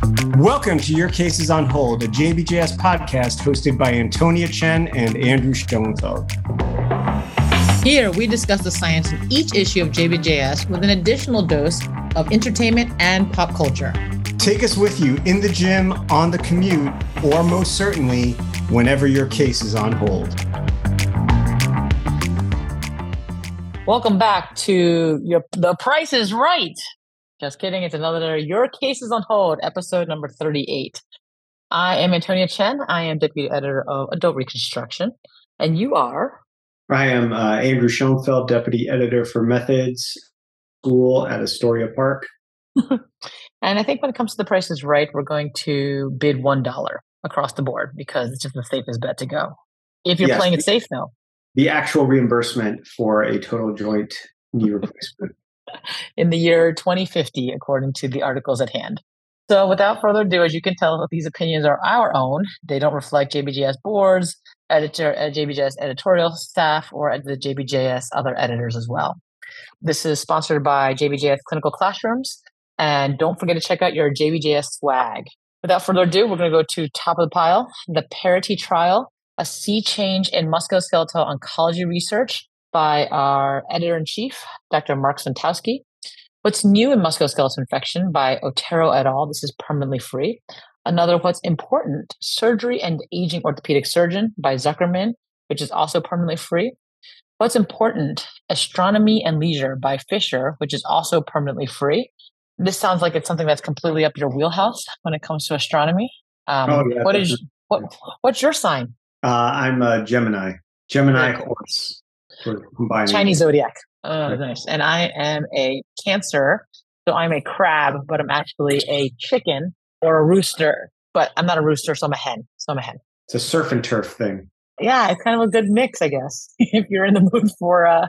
Welcome to Your Cases on Hold, a JBJS podcast hosted by Antonia Chen and Andrew Schoenfeld. Here, we discuss the science in each issue of JBJS with an additional dose of entertainment and pop culture. Take us with you in the gym, on the commute, or most certainly, whenever your case is on hold. Welcome back to your The Price is Right. Just kidding. It's another Your Case is on Hold, episode number 38. I am Antonia Chen. I am deputy editor of Adult Reconstruction. And you are? I am uh, Andrew Schoenfeld, deputy editor for Methods School at Astoria Park. and I think when it comes to the Price is Right, we're going to bid $1 across the board because it's just the safest bet to go. If you're yes, playing it safe, though. The actual reimbursement for a total joint knee replacement in the year 2050, according to the articles at hand. So, without further ado, as you can tell, these opinions are our own. They don't reflect JBJS boards, editor, uh, JBJS editorial staff, or the JBJS other editors as well. This is sponsored by JBJS Clinical Classrooms. And don't forget to check out your JBJS swag. Without further ado, we're going to go to top of the pile the Parity Trial, a sea change in musculoskeletal oncology research by our editor in chief, Dr. Mark Swiontkowski. What's new in musculoskeletal infection by Otero et al. This is permanently free. Another, what's important, surgery and aging orthopedic surgeon by Zuckerman, which is also permanently free. What's important, astronomy and leisure by Fisher, which is also permanently free. This sounds like it's something that's completely up your wheelhouse when it comes to astronomy. Um, oh, yeah, what is what? What's your sign? Uh, I'm a Gemini. Gemini horse Chinese zodiac. Oh, nice. And I am a Cancer, so I'm a crab, but I'm actually a chicken or a rooster. But I'm not a rooster, so I'm a hen. So I'm a hen. It's a surf and turf thing. Yeah, it's kind of a good mix, I guess. if you're in the mood for uh,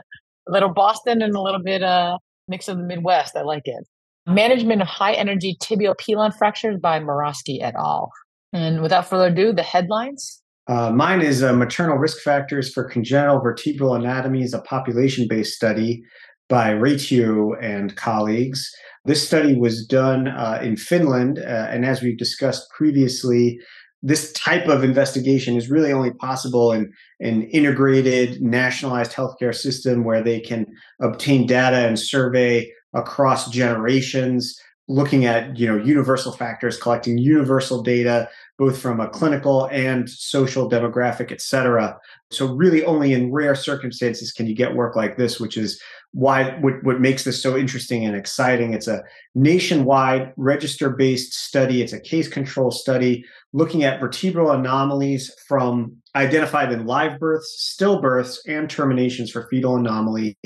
a little Boston and a little bit uh mix of the Midwest, I like it. Management of high energy tibial pilon fractures by Morosky et al. And without further ado, the headlines. Uh, mine is uh, Maternal Risk Factors for Congenital Vertebral Anomalies, a population based study by Raitio and colleagues. This study was done uh, in Finland. Uh, and as we've discussed previously, this type of investigation is really only possible in an integrated, nationalized healthcare system where they can obtain data and survey across generations looking at you know universal factors collecting universal data both from a clinical and social demographic et cetera. So really only in rare circumstances can you get work like this which is why what, what makes this so interesting and exciting. It's a nationwide register based study. It's a case control study looking at vertebral anomalies from identified in live births stillbirths and terminations for fetal anomaly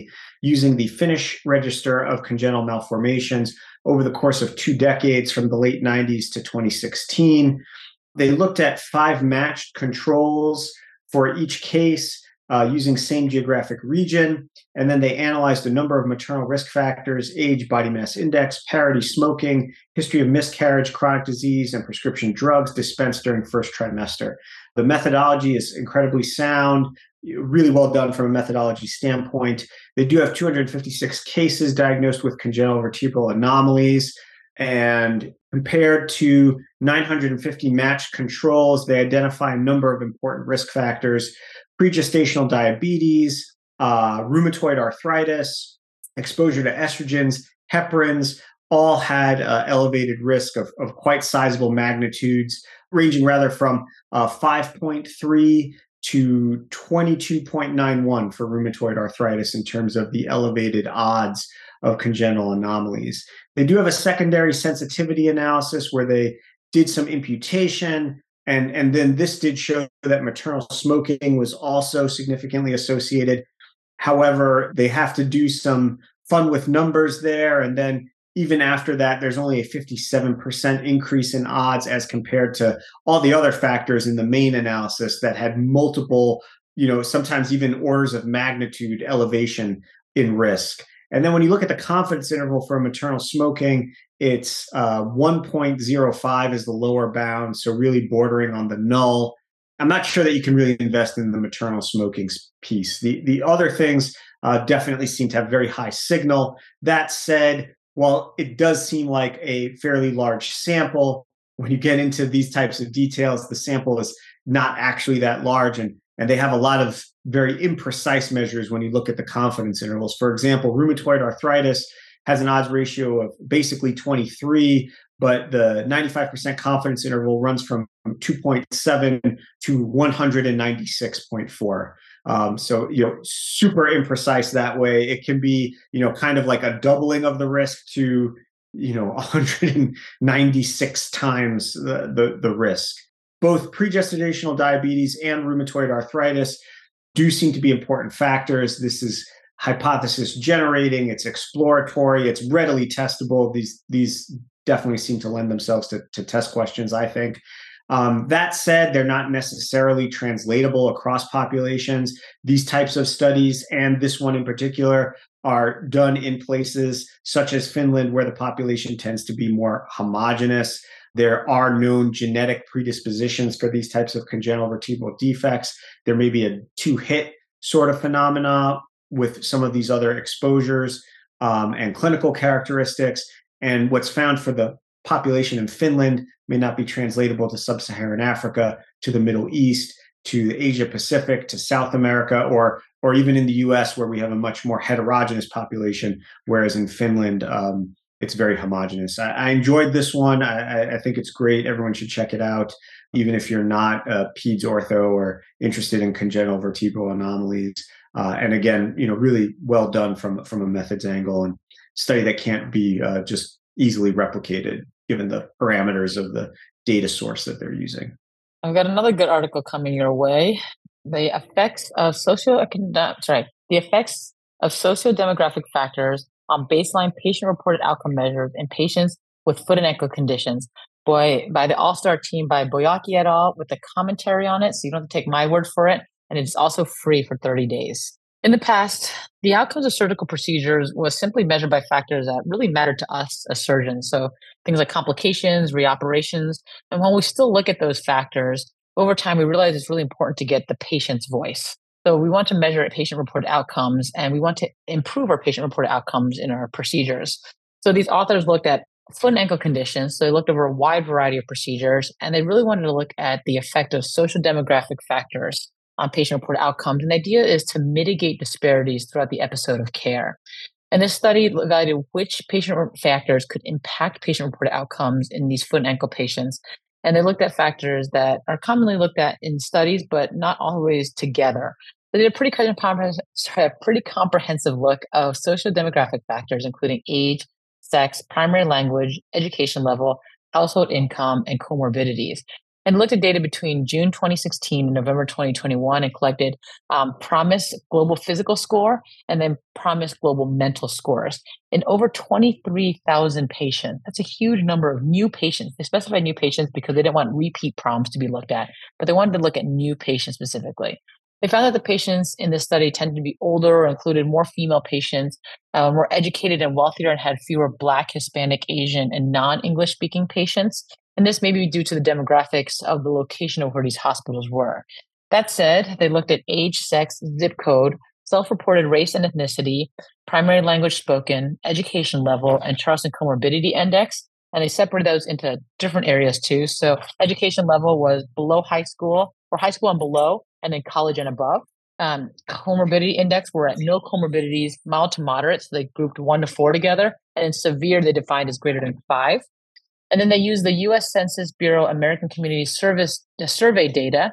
using the finnish register of congenital malformations over the course of two decades from the late 90s to 2016. They looked at five matched controls for each case uh, using same geographic region. And then they analyzed the number of maternal risk factors age, body mass index, parity smoking, history of miscarriage, chronic disease, and prescription drugs dispensed during first trimester. The methodology is incredibly sound really well done from a methodology standpoint. They do have 256 cases diagnosed with congenital vertebral anomalies. And compared to 950 matched controls, they identify a number of important risk factors pregestational diabetes, uh, rheumatoid arthritis, exposure to estrogens, heparins, all had uh, elevated risk of, of quite sizable magnitudes, ranging rather from uh, 5.3 to 22.91 for rheumatoid arthritis in terms of the elevated odds of congenital anomalies. They do have a secondary sensitivity analysis where they did some imputation. And, and then this did show that maternal smoking was also significantly associated. However, they have to do some fun with numbers there and then even after that, there's only a 57% increase in odds as compared to all the other factors in the main analysis that had multiple, you know, sometimes even orders of magnitude elevation in risk. And then when you look at the confidence interval for maternal smoking, it's uh, 1.05 is the lower bound, so really bordering on the null. I'm not sure that you can really invest in the maternal smoking piece. The the other things uh, definitely seem to have very high signal. That said, while it does seem like a fairly large sample, when you get into these types of details, the sample is not actually that large, and and they have a lot of very imprecise measures when you look at the confidence intervals. For example, rheumatoid arthritis has an odds ratio of basically 23, but the 95% confidence interval runs from 2.7 to 196.4. Um, so, you know, super imprecise that way. It can be, you know, kind of like a doubling of the risk to, you know, 196 times the, the, the risk. Both pregestational diabetes and rheumatoid arthritis do seem to be important factors. This is hypothesis generating, it's exploratory, it's readily testable. These these definitely seem to lend themselves to, to test questions, I think. Um, that said, they're not necessarily translatable across populations. These types of studies, and this one in particular, are done in places such as Finland, where the population tends to be more homogenous. There are known genetic predispositions for these types of congenital vertebral defects. There may be a two hit sort of phenomena with some of these other exposures um, and clinical characteristics. And what's found for the population in Finland may not be translatable to sub Saharan Africa, to the Middle East, to the Asia Pacific, to South America, or or even in the US, where we have a much more heterogeneous population, whereas in Finland, um, it's very homogenous. I, I, enjoyed this one. I, I, think it's great. Everyone should check it out, even if you're not a peds ortho or interested in congenital vertebral anomalies. Uh, and again, you know, really well done from from a methods angle and study that can't be uh, just easily replicated given the parameters of the data source that they're using. I've got another good article coming your way. The effects of socioeconomic, sorry, the effects of socio-demographic factors on baseline patient-reported outcome measures in patients with foot and ankle conditions. Boy, by the All-Star team by Boakye et al. with a commentary on it, so you don't have to take my word for it. And it's also free for 30 days. In the past, the outcomes of surgical procedures was simply measured by factors that really mattered to us as surgeons. So things like complications, reoperations. And while we still look at those factors, over time we realize it's really important to get the patient's voice. So we want to measure patient reported outcomes and we want to improve our patient reported outcomes in our procedures. So these authors looked at foot and ankle conditions. So they looked over a wide variety of procedures and they really wanted to look at the effect of social demographic factors on patient reported outcomes. And the idea is to mitigate disparities throughout the episode of care. And this study evaluated which patient factors could impact patient reported outcomes in these foot and ankle patients. And they looked at factors that are commonly looked at in studies, but not always together. They did a pretty, sorry, a pretty comprehensive look of social demographic factors, including age, sex, primary language, education level, household income, and comorbidities and looked at data between June 2016 and November 2021 and collected um, PROMIS Global Physical Score and then PROMIS Global Mental Scores in over 23,000 patients. That's a huge number of new patients. They specified new patients because they didn't want repeat PROMs to be looked at, but they wanted to look at new patients specifically. They found that the patients in this study tended to be older included more female patients, uh, more educated and wealthier, and had fewer Black, Hispanic, Asian, and non English speaking patients. And this may be due to the demographics of the location of where these hospitals were. That said, they looked at age, sex, zip code, self reported race and ethnicity, primary language spoken, education level, and Charlson Comorbidity Index. And they separated those into different areas too. So, education level was below high school or high school and below, and then college and above. Um, comorbidity index were at no comorbidities, mild to moderate. So they grouped one to four together. And in severe, they defined as greater than five. And then they use the US Census Bureau American Community Service survey data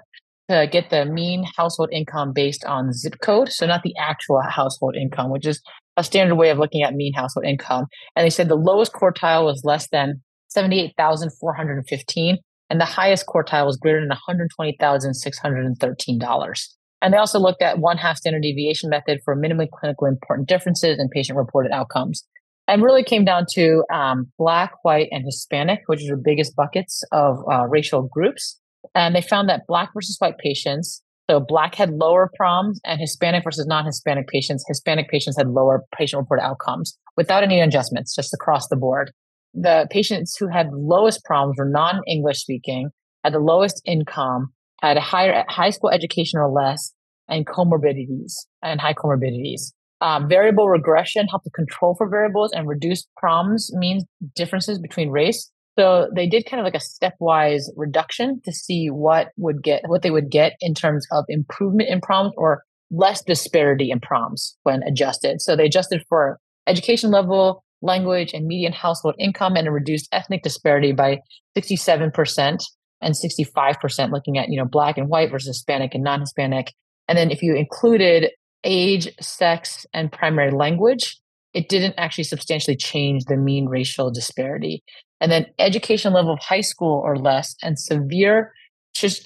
to get the mean household income based on zip code. So not the actual household income, which is a standard way of looking at mean household income. And they said the lowest quartile was less than 78,415 and the highest quartile was greater than $120,613. And they also looked at one half standard deviation method for minimally clinically important differences in patient reported outcomes. And really came down to um, black, white, and Hispanic, which are the biggest buckets of uh, racial groups. And they found that black versus white patients, so black had lower PROMs, and Hispanic versus non-Hispanic patients, Hispanic patients had lower patient-reported outcomes without any adjustments, just across the board. The patients who had lowest PROMs were non-English speaking, had the lowest income, had a higher high school education or less, and comorbidities and high comorbidities. Um, variable regression helped to control for variables and reduce PROMs means differences between race. So they did kind of like a stepwise reduction to see what would get what they would get in terms of improvement in PROMs or less disparity in PROMs when adjusted. So they adjusted for education level, language, and median household income and reduced ethnic disparity by 67% and 65% looking at, you know, black and white versus Hispanic and non-Hispanic. And then if you included age, sex, and primary language, it didn't actually substantially change the mean racial disparity. And then education level of high school or less and severe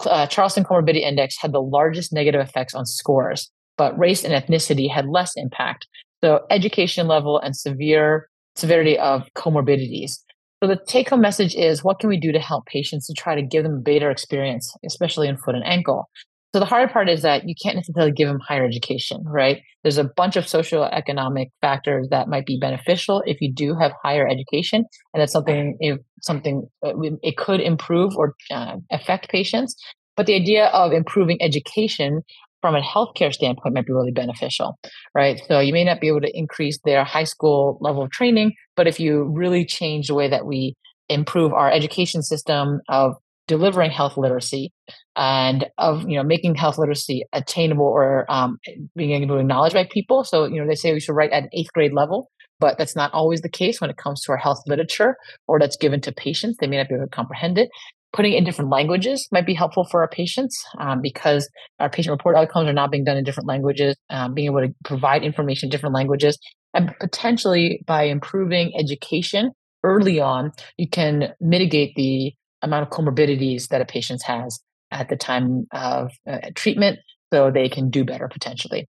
uh, Charlson Comorbidity Index had the largest negative effects on scores, but race and ethnicity had less impact. So education level and severe severity of comorbidities. So the take home message is what can we do to help patients to try to give them a better experience, especially in foot and ankle? So the hard part is that you can't necessarily give them higher education, right? There's a bunch of social economic factors that might be beneficial if you do have higher education, and that's something if something uh, it could improve or uh, affect patients. But the idea of improving education from a healthcare standpoint might be really beneficial, right? So you may not be able to increase their high school level of training, but if you really change the way that we improve our education system of delivering health literacy and of you know making health literacy attainable or um, being able to acknowledge by people. So you know they say we should write at an eighth grade level but that's not always the case when it comes to our health literature or that's given to patients. They may not be able to comprehend it. Putting it in different languages might be helpful for our patients um, because our patient report outcomes are not being done in different languages um, being able to provide information in different languages. And potentially by improving education early on you can mitigate the amount of comorbidities that a patient has at the time of uh, treatment so they can do better potentially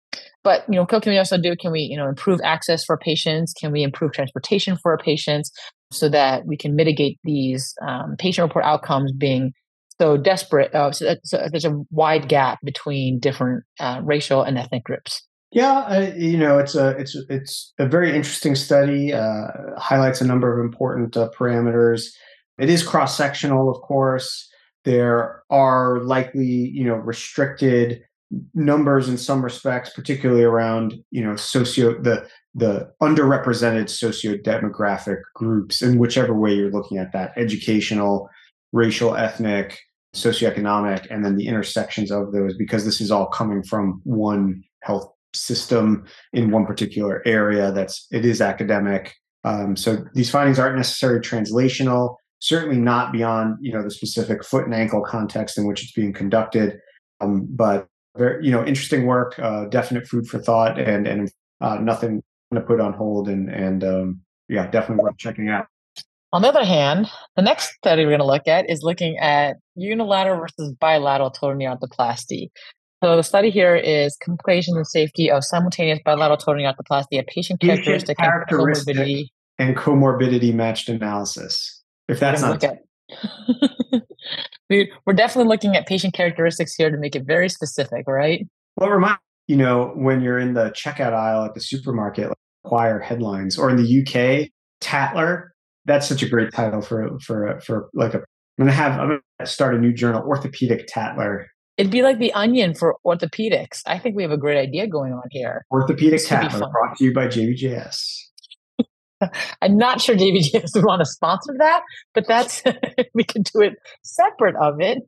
but you know what can we also do can we you know improve access for patients can we improve transportation for our patients so that we can mitigate these um, patient report outcomes being so desperate uh, so, so, there's a wide gap between different uh, racial and ethnic groups yeah, you know, it's a it's it's a very interesting study. Uh, highlights a number of important uh, parameters. It is cross sectional, of course. There are likely, you know, restricted numbers in some respects, particularly around, you know, socio the the underrepresented socio-demographic groups in whichever way you're looking at that, educational, racial, ethnic, socioeconomic, and then the intersections of those, because this is all coming from one health system in one particular area that's it is academic. Um, so these findings aren't necessarily translational certainly not beyond you know the specific foot and ankle context in which it's being conducted. Um, but very you know interesting work uh, definite food for thought and and uh, nothing to put on hold and and um, yeah definitely worth checking out. On the other hand the next study we're going to look at is looking at unilateral versus bilateral total knee arthroplasty so the study here is complications and safety of simultaneous bilateral total knee arthroplasty, a patient characteristic, characteristic and comorbidity, and comorbidity matched analysis if that's not at, we're definitely looking at patient characteristics here to make it very specific right well remind you know when you're in the checkout aisle at the supermarket like choir headlines or in the uk tatler that's such a great title for for for like a i'm gonna have i'm gonna start a new journal orthopedic tatler It'd be like the onion for orthopedics. I think we have a great idea going on here. Orthopedic Tatler, brought to you by JBJS. I'm not sure JBJS would want to sponsor that, but that's we could do it separate of it.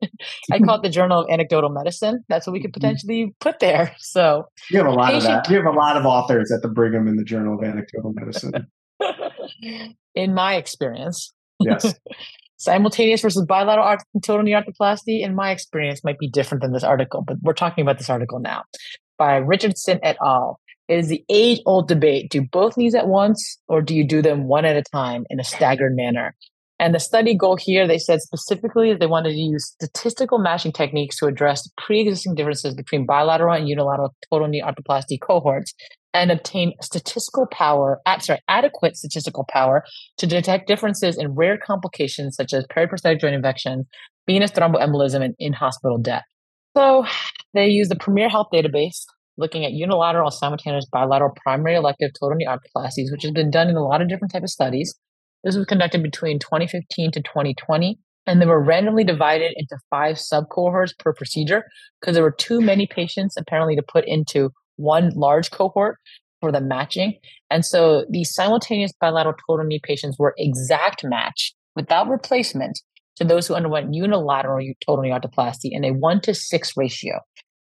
I call it the Journal of Anecdotal Medicine. That's what we could mm-hmm. potentially put there. So you have a lot of that. You have a lot of authors at the Brigham in the Journal of Anecdotal Medicine. in my experience, yes. Simultaneous versus bilateral total knee arthroplasty, in my experience, might be different than this article, but we're talking about this article now by Richardson et al. It is the age old debate. Do both knees at once or do you do them one at a time in a staggered manner? And the study goal here, they said specifically that they wanted to use statistical matching techniques to address pre existing differences between bilateral and unilateral total knee arthroplasty cohorts and obtain statistical power, sorry, adequate statistical power to detect differences in rare complications such as periprosthetic joint infection, venous thromboembolism, and in-hospital death. So they use the Premier Health database looking at unilateral simultaneous bilateral primary elective total knee arthroplasties, which has been done in a lot of different types of studies. This was conducted between 2015 to 2020, and they were randomly divided into five subcohorts per procedure because there were too many patients apparently to put into one large cohort for the matching. And so the simultaneous bilateral total knee patients were exact match without replacement to those who underwent unilateral total knee arthroplasty in a one to six ratio.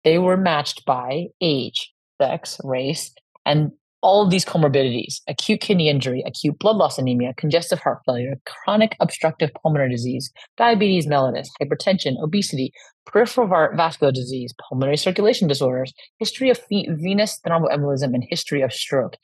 They were matched by age, sex, race, and all of these comorbidities acute kidney injury, acute blood loss anemia, congestive heart failure, chronic obstructive pulmonary disease, diabetes mellitus, hypertension, obesity, peripheral vascular disease, pulmonary circulation disorders, history of venous thromboembolism, and history of stroke.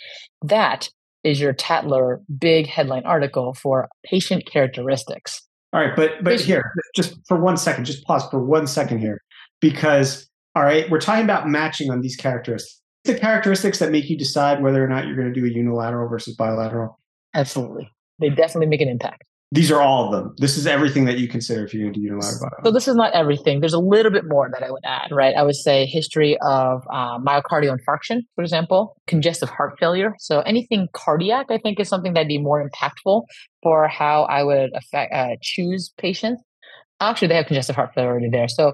That is your Tatler big headline article for patient characteristics. All right, but but here, just for one second, just pause for one second here, because all right, we're talking about matching on these characteristics. The characteristics that make you decide whether or not you're going to do a unilateral versus bilateral. Absolutely, they definitely make an impact. These are all of them. This is everything that you consider if you're going to do unilateral. Bilateral. So this is not everything. There's a little bit more that I would add, right? I would say history of uh, myocardial infarction, for example, congestive heart failure. So anything cardiac, I think, is something that'd be more impactful for how I would affect uh, choose patients. Actually, they have congestive heart failure already there. So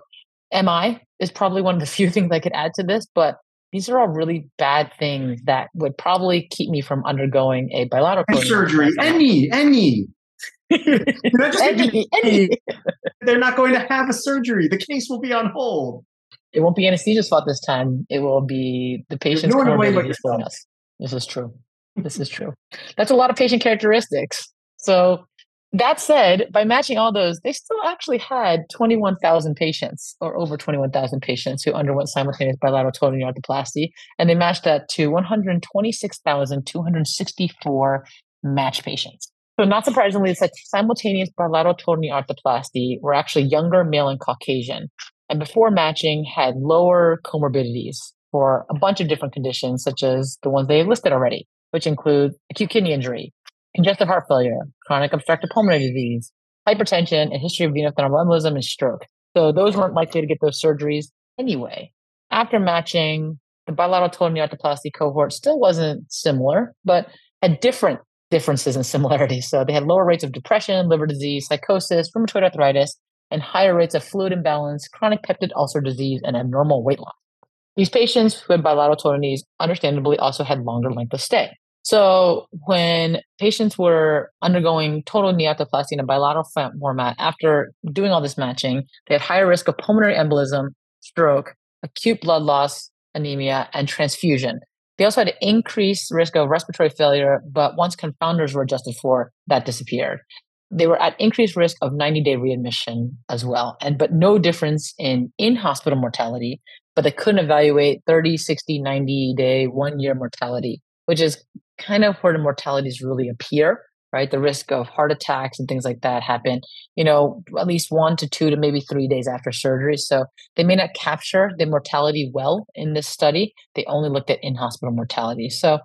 MI is probably one of the few things I could add to this, but these are all really bad things that would probably keep me from undergoing a bilateral surgery. Any, any. any, any. They're not going to have a surgery. The case will be on hold. It won't be anesthesia's fault this time. It will be the patient's comorbidities for us. This is true. This is true. That's a lot of patient characteristics. So that said, by matching all those, they still actually had 21,000 patients or over 21,000 patients who underwent simultaneous bilateral total knee arthroplasty. And they matched that to 126,264 match patients. So not surprisingly, such simultaneous bilateral total knee arthroplasty were actually younger male and Caucasian. And before matching had lower comorbidities for a bunch of different conditions, such as the ones they listed already, which include acute kidney injury, congestive heart failure, chronic obstructive pulmonary disease, hypertension, a history of venous thromboembolism, and stroke. So those weren't likely to get those surgeries anyway. After matching, the bilateral total knee arthroplasty cohort still wasn't similar, but had different differences and similarities. So they had lower rates of depression, liver disease, psychosis, rheumatoid arthritis, and higher rates of fluid imbalance, chronic peptic ulcer disease, and abnormal weight loss. These patients who had bilateral total knees understandably also had longer length of stay. So when patients were undergoing total knee arthroplasty in a bilateral format, after doing all this matching, they had higher risk of pulmonary embolism, stroke, acute blood loss, anemia, and transfusion. They also had increased risk of respiratory failure, but once confounders were adjusted for, that disappeared. They were at increased risk of 90 day readmission as well, and but no difference in in hospital mortality. But they couldn't evaluate 30, 60, 90 day, one year mortality, which is kind of where the mortalities really appear, right? The risk of heart attacks and things like that happen, you know, at least one to two to maybe three days after surgery. So they may not capture the mortality well in this study. They only looked at in hospital mortality. So,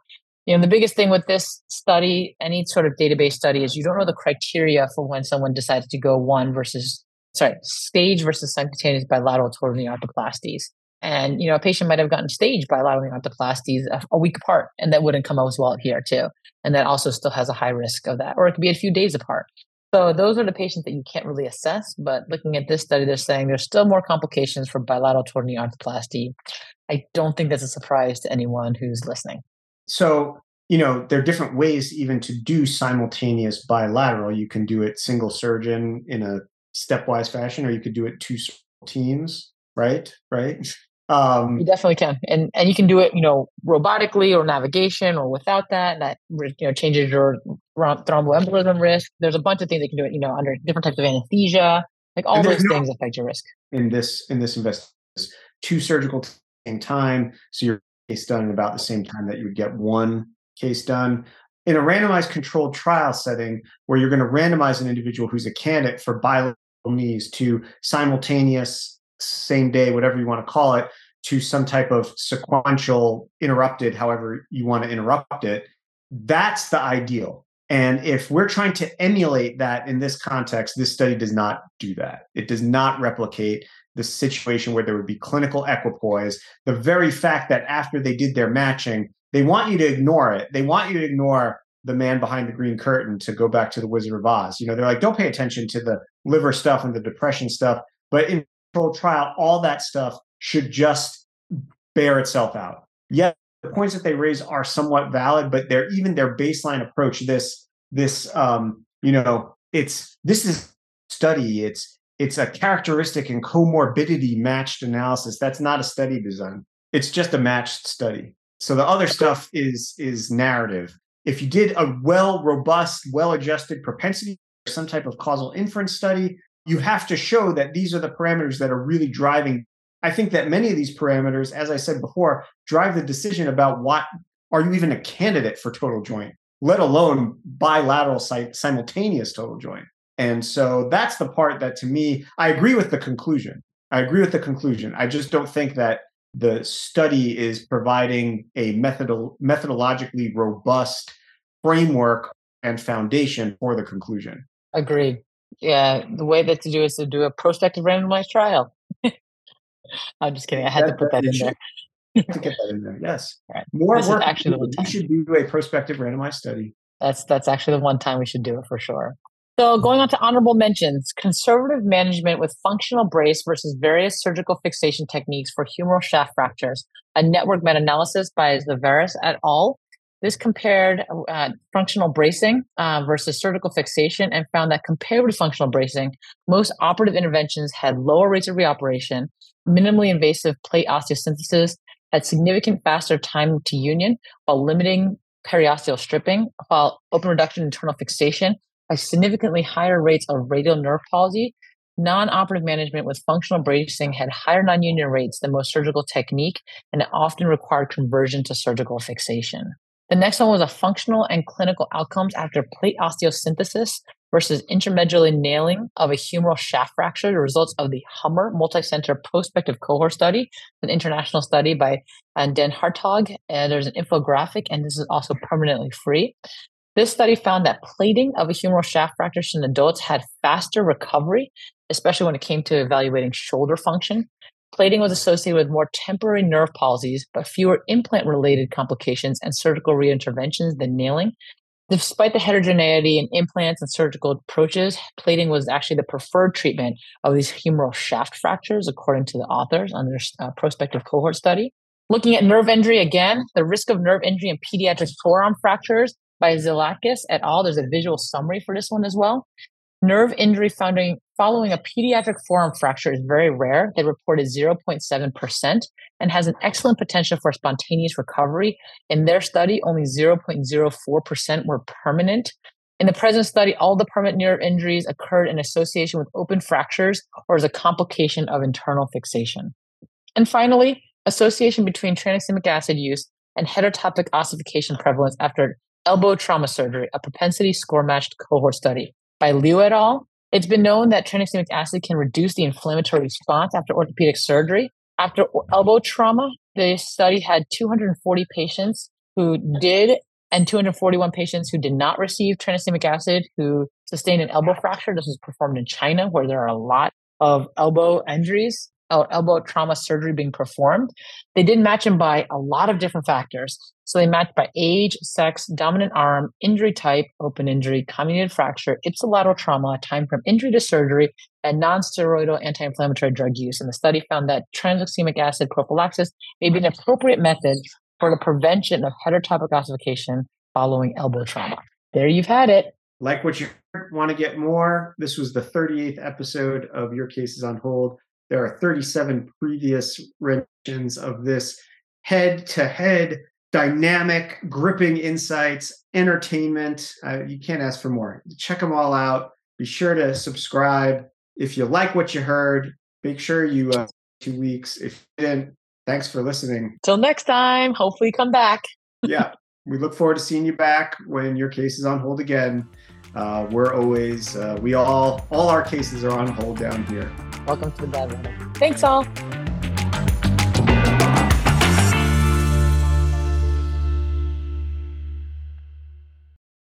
you know, the biggest thing with this study, any sort of database study, is you don't know the criteria for when someone decides to go one versus, sorry, stage versus simultaneous bilateral total arthroplasties. And you know, a patient might have gotten staged bilateral arthroplasties a, a week apart, and that wouldn't come out as well here too. And that also still has a high risk of that, or it could be a few days apart. So those are the patients that you can't really assess. But looking at this study, they're saying there's still more complications for bilateral total knee arthroplasty. I don't think that's a surprise to anyone who's listening. So you know there are different ways even to do simultaneous bilateral. You can do it single surgeon in a stepwise fashion, or you could do it two teams. Right, right. Um, you definitely can, and and you can do it, you know, robotically or navigation or without that. And that you know changes your thromboembolism risk. There's a bunch of things that can do it, you know, under different types of anesthesia. Like all those no, things affect your risk. In this in this investment, two surgical same time, so your case done in about the same time that you would get one case done. In a randomized controlled trial setting, where you're going to randomize an individual who's a candidate for bilateral knees to simultaneous same day, whatever you want to call it, to some type of sequential interrupted, however you want to interrupt it. That's the ideal. And if we're trying to emulate that in this context, this study does not do that. It does not replicate the situation where there would be clinical equipoise. The very fact that after they did their matching, they want you to ignore it. They want you to ignore the man behind the green curtain to go back to the Wizard of Oz. You know, they're like, don't pay attention to the liver stuff and the depression stuff. But in trial, all that stuff should just bear itself out. Yet the points that they raise are somewhat valid, but they're even their baseline approach. This this um, you know, it's this is study. It's it's a characteristic and comorbidity matched analysis. That's not a study design. It's just a matched study. So the other stuff is is narrative. If you did a well robust, well adjusted propensity, some type of causal inference study, you have to show that these are the parameters that are really driving I think that many of these parameters, as I said before, drive the decision about what are you even a candidate for total joint, let alone bilateral simultaneous total joint. And so that's the part that to me, I agree with the conclusion. I agree with the conclusion. I just don't think that the study is providing a methodol- methodologically robust framework and foundation for the conclusion. Agreed. Yeah, the way that to do is to do a prospective randomized trial. I'm just kidding. I had that, to put that, that in there. to get that in there. Yes. Right. More this work. Actually, the one time. we should do a prospective randomized study. That's that's actually the one time we should do it for sure. So going on to honorable mentions, conservative management with functional brace versus various surgical fixation techniques for humeral shaft fractures, a network meta-analysis by Zaveras et al. This compared uh, functional bracing uh, versus surgical fixation and found that compared with functional bracing, most operative interventions had lower rates of reoperation, minimally invasive plate osteosynthesis, had significant faster time to union while limiting periosteal stripping, while open reduction internal fixation had significantly higher rates of radial nerve palsy. Non-operative management with functional bracing had higher non-union rates than most surgical technique, and often required conversion to surgical fixation. The next one was a functional and clinical outcomes after plate osteosynthesis versus intramedullary nailing of a humeral shaft fracture. The results of the Hummer multicenter prospective cohort study, an international study by uh, den Hartog. And there's an infographic, and this is also permanently free. This study found that plating of a humeral shaft fracture in adults had faster recovery, especially when it came to evaluating shoulder function. Plating was associated with more temporary nerve palsies, but fewer implant related complications and surgical reinterventions than nailing. Despite the heterogeneity in implants and surgical approaches, plating was actually the preferred treatment of these humeral shaft fractures, according to the authors on their uh, prospective cohort study. Looking at nerve injury again, the risk of nerve injury in pediatric forearm fractures by Zilakis et al. There's a visual summary for this one as well. Nerve injury founding, following a pediatric forearm fracture is very rare. They reported 0.7% and has an excellent potential for spontaneous recovery. In their study, only 0.04% were permanent. In the present study, all the permanent nerve injuries occurred in association with open fractures or as a complication of internal fixation. And finally, association between tranexamic acid use and heterotopic ossification prevalence after elbow trauma surgery, a propensity score matched cohort study by Liu et al. It's been known that tranexamic acid can reduce the inflammatory response after orthopedic surgery. After elbow trauma, the study had 240 patients who did and 241 patients who did not receive tranexamic acid who sustained an elbow fracture. This was performed in China, where there are a lot of elbow injuries elbow trauma surgery being performed, they did match them by a lot of different factors. So they matched by age, sex, dominant arm, injury type, open injury, comminuted fracture, ipsilateral trauma, time from injury to surgery, and non-steroidal anti-inflammatory drug use. And the study found that tranexamic acid prophylaxis may be an appropriate method for the prevention of heterotopic ossification following elbow trauma. There you've had it. Like what you want to get more, this was the 38th episode of Your Cases on Hold. There are 37 previous renditions of this head to head dynamic, gripping insights, entertainment. Uh, you can't ask for more. Check them all out. Be sure to subscribe. If you like what you heard, make sure you uh, two weeks. If you didn't, thanks for listening. Till next time. Hopefully, come back. yeah, we look forward to seeing you back when your case is on hold again. Uh, we're always, uh, we all, all our cases are on hold down here. Welcome to the bed. Thanks all.